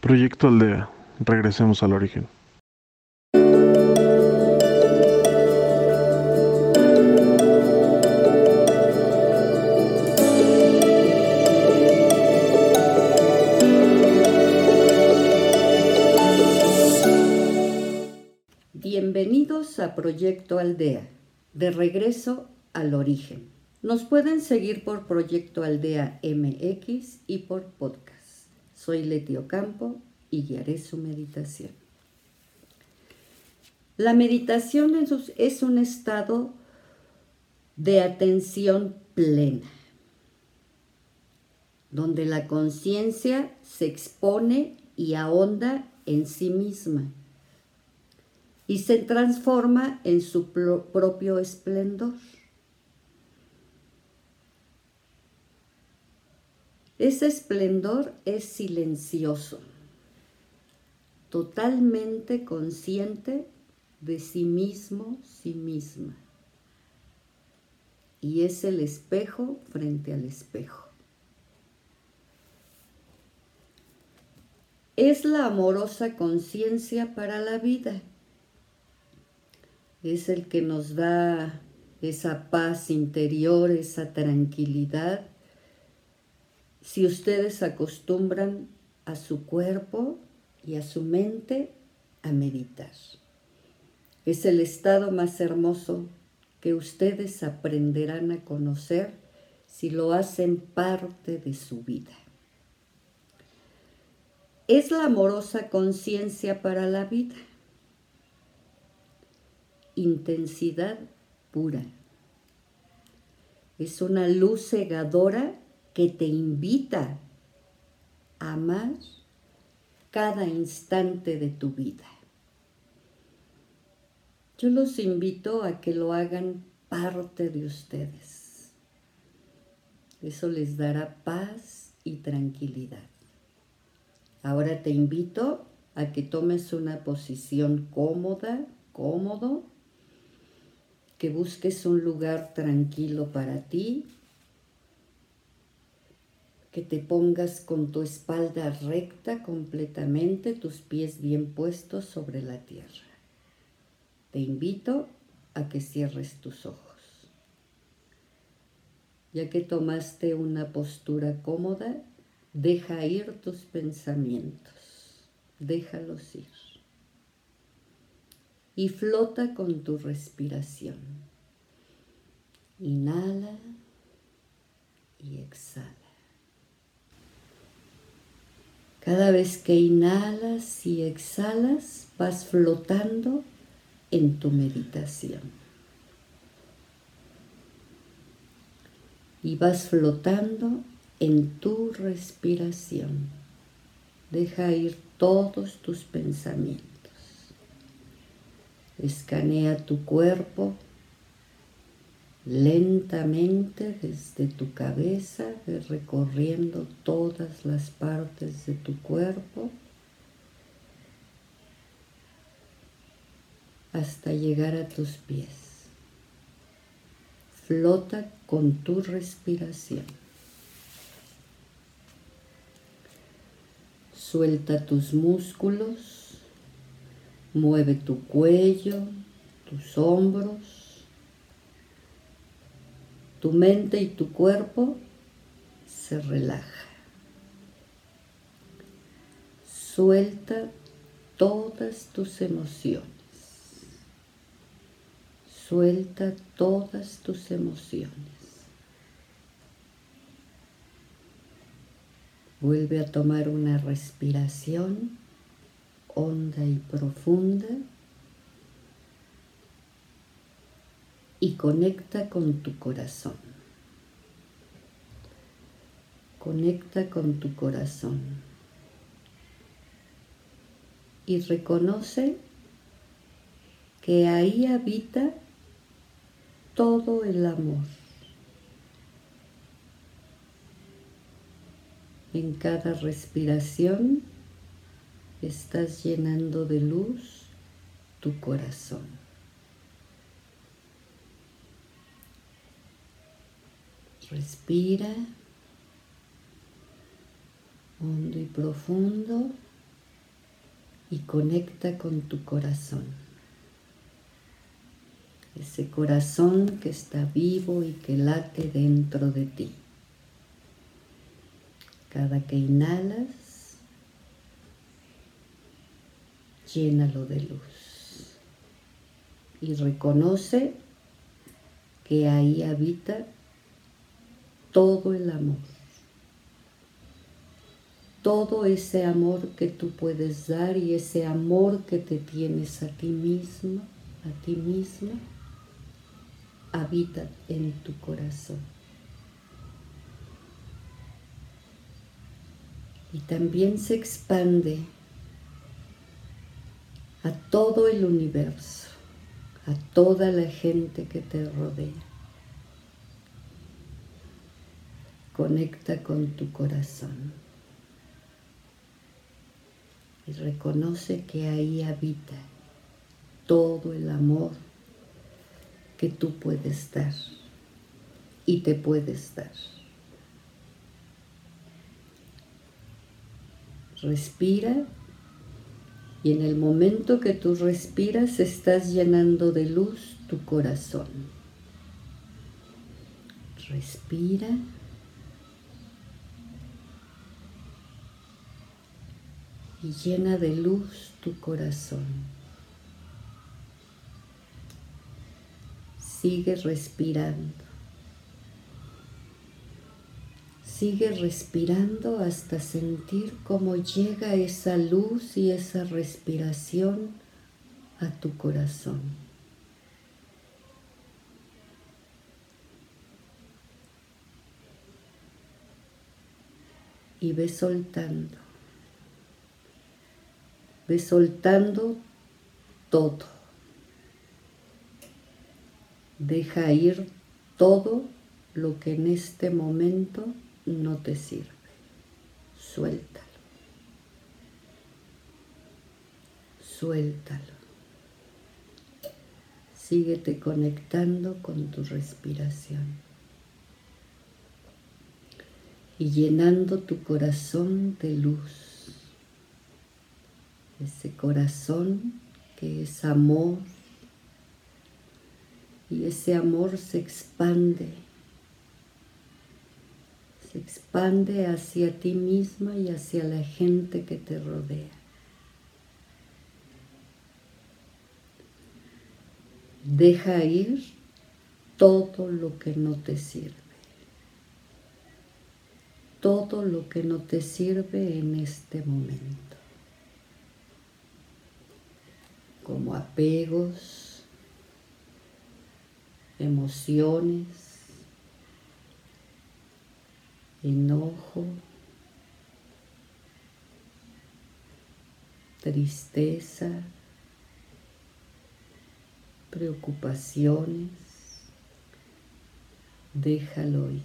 Proyecto Aldea. Regresemos al origen. Bienvenidos a Proyecto Aldea, de regreso al origen. Nos pueden seguir por Proyecto Aldea MX y por podcast. Soy Leti Ocampo y guiaré su meditación. La meditación es un estado de atención plena, donde la conciencia se expone y ahonda en sí misma y se transforma en su propio esplendor. Ese esplendor es silencioso, totalmente consciente de sí mismo, sí misma. Y es el espejo frente al espejo. Es la amorosa conciencia para la vida. Es el que nos da esa paz interior, esa tranquilidad si ustedes acostumbran a su cuerpo y a su mente a meditar. Es el estado más hermoso que ustedes aprenderán a conocer si lo hacen parte de su vida. Es la amorosa conciencia para la vida. Intensidad pura. Es una luz cegadora que te invita a amar cada instante de tu vida. Yo los invito a que lo hagan parte de ustedes. Eso les dará paz y tranquilidad. Ahora te invito a que tomes una posición cómoda, cómodo, que busques un lugar tranquilo para ti, que te pongas con tu espalda recta completamente, tus pies bien puestos sobre la tierra. Te invito a que cierres tus ojos. Ya que tomaste una postura cómoda, deja ir tus pensamientos, déjalos ir. Y flota con tu respiración. Inhala y exhala. Cada vez que inhalas y exhalas, vas flotando en tu meditación. Y vas flotando en tu respiración. Deja ir todos tus pensamientos. Escanea tu cuerpo lentamente desde tu cabeza, recorriendo todas las partes de tu cuerpo hasta llegar a tus pies. Flota con tu respiración. Suelta tus músculos, mueve tu cuello, tus hombros, tu mente y tu cuerpo se relaja. Suelta todas tus emociones. Suelta todas tus emociones. Vuelve a tomar una respiración honda y profunda. Y conecta con tu corazón. Conecta con tu corazón y reconoce que ahí habita todo el amor. En cada respiración estás llenando de luz tu corazón. Respira hondo y profundo y conecta con tu corazón. Ese corazón que está vivo y que late dentro de ti. Cada que inhalas, llénalo de luz y reconoce que ahí habita todo el amor todo ese amor que tú puedes dar y ese amor que te tienes a ti mismo, a ti misma, habita en tu corazón. Y también se expande a todo el universo, a toda la gente que te rodea. Conecta con tu corazón y reconoce que ahí habita todo el amor que tú puedes dar y te puedes dar. Respira y en el momento que tú respiras estás llenando de luz tu corazón. Respira. Y llena de luz tu corazón. Sigue respirando. Sigue respirando hasta sentir cómo llega esa luz y esa respiración a tu corazón. Y ve soltando. Ve soltando todo. Deja ir todo lo que en este momento no te sirve. Suéltalo. Suéltalo. Síguete conectando con tu respiración y llenando tu corazón de luz ese corazón que es amor y ese amor se expande, se expande hacia ti misma y hacia la gente que te rodea. Deja ir todo lo que no te sirve, todo lo que no te sirve en este momento. Como apegos, emociones, enojo, tristeza, preocupaciones, déjalo ir.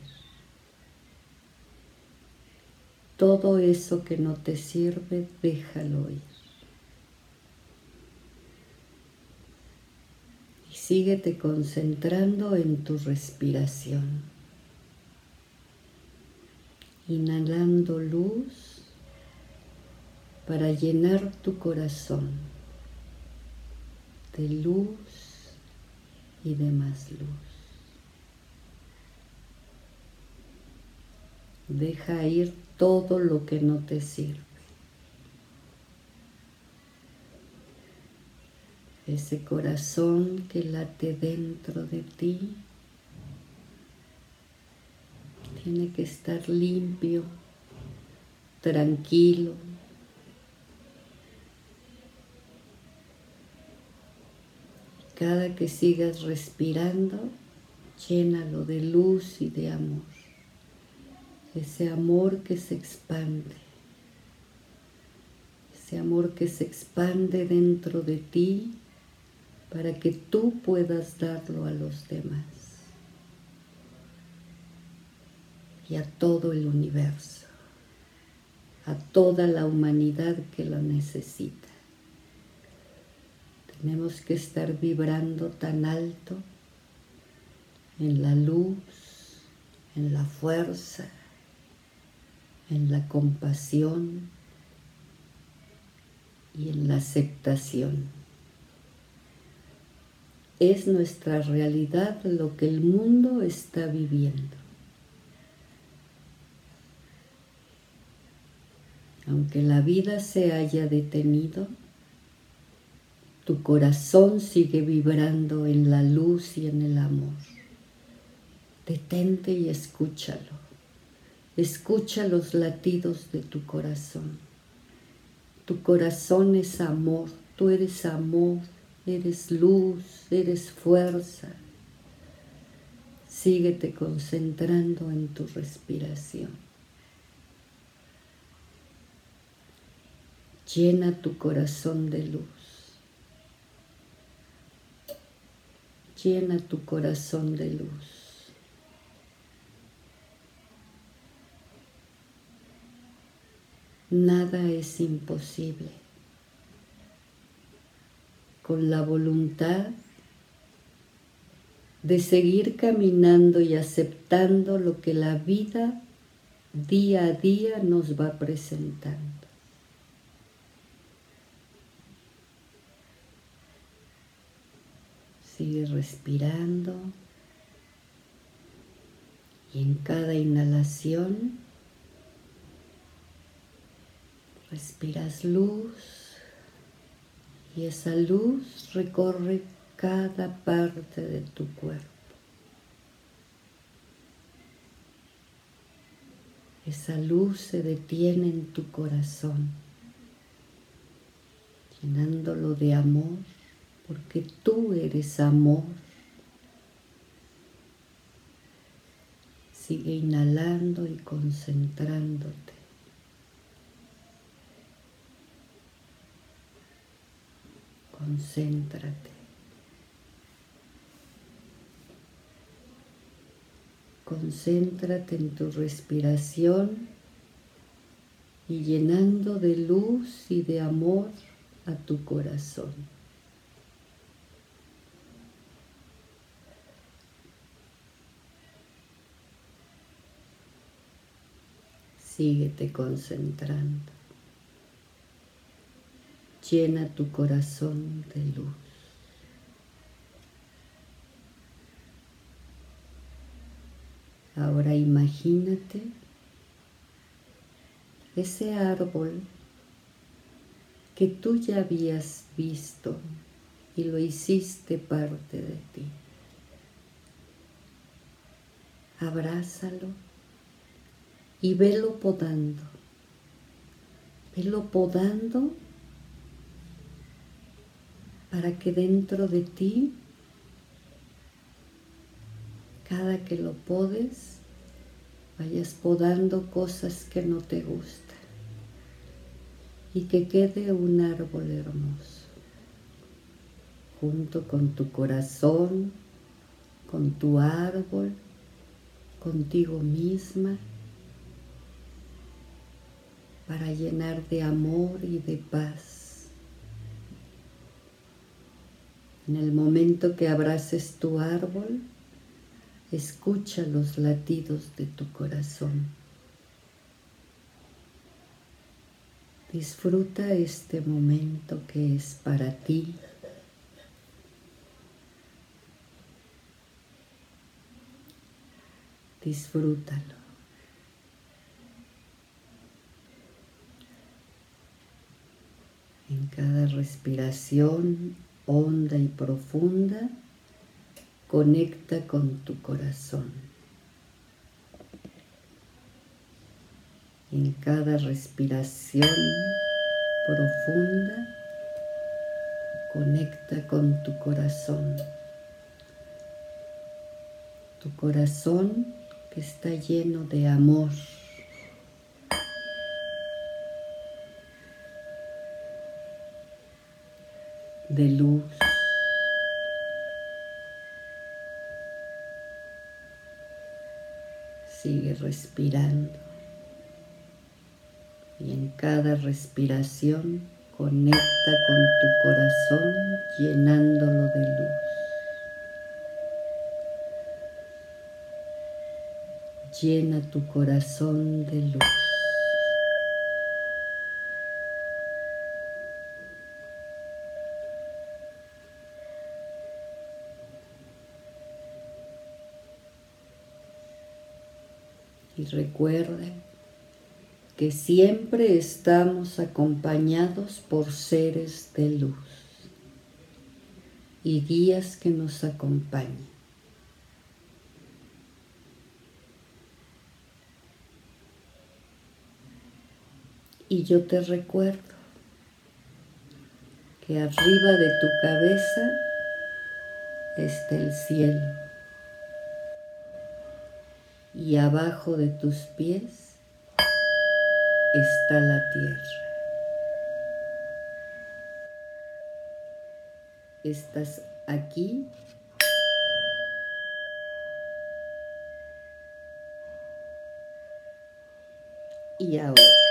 Todo eso que no te sirve, déjalo ir. Síguete concentrando en tu respiración. Inhalando luz para llenar tu corazón de luz y de más luz. Deja ir todo lo que no te sirve. Ese corazón que late dentro de ti tiene que estar limpio, tranquilo. Cada que sigas respirando, llénalo de luz y de amor. Ese amor que se expande. Ese amor que se expande dentro de ti para que tú puedas darlo a los demás y a todo el universo, a toda la humanidad que lo necesita. Tenemos que estar vibrando tan alto en la luz, en la fuerza, en la compasión, y en la aceptación. Es nuestra realidad lo que el mundo está viviendo. Aunque la vida se haya detenido, tu corazón sigue vibrando en la luz y en el amor. Detente y escúchalo. Escucha los latidos de tu corazón. Tu corazón es amor, tú eres amor, eres luz, eres fuerza. Síguete concentrando en tu respiración. Llena tu corazón de luz. Llena tu corazón de luz. Nada es imposible. Con la voluntad de seguir caminando y aceptando lo que la vida día a día nos va presentando. Sigue respirando y en cada inhalación respiras luz y esa luz recorre cada parte de tu cuerpo. Esa luz se detiene en tu corazón, llenándolo de amor porque tú eres amor. Sigue inhalando y concentrándote. Concéntrate. Concéntrate en tu respiración y llenando de luz y de amor a tu corazón. Síguete concentrando. Llena tu corazón de luz. Ahora imagínate ese árbol que tú ya habías visto y lo hiciste parte de ti. Abrázalo y velo podando. Velo podando para que dentro de ti, cada que lo podes, vayas podando cosas que no te gustan y que quede un árbol hermoso junto con tu corazón, con tu árbol, contigo misma para llenar de amor y de paz. En el momento que abraces tu árbol, escucha los latidos de tu corazón. Disfruta este momento que es para ti. Disfrútalo. En cada respiración honda y profunda, conecta con tu corazón. En cada respiración profunda, conecta con tu corazón. Tu corazón que está lleno de amor. De luz. Sigue respirando y en cada respiración conecta con tu corazón llenándolo de luz. Llena tu corazón de luz. Y recuerden que siempre estamos acompañados por seres de luz y guías que nos acompañan. Y yo te recuerdo que arriba de tu cabeza está el cielo y abajo de tus pies está la tierra. Estás aquí y ahora.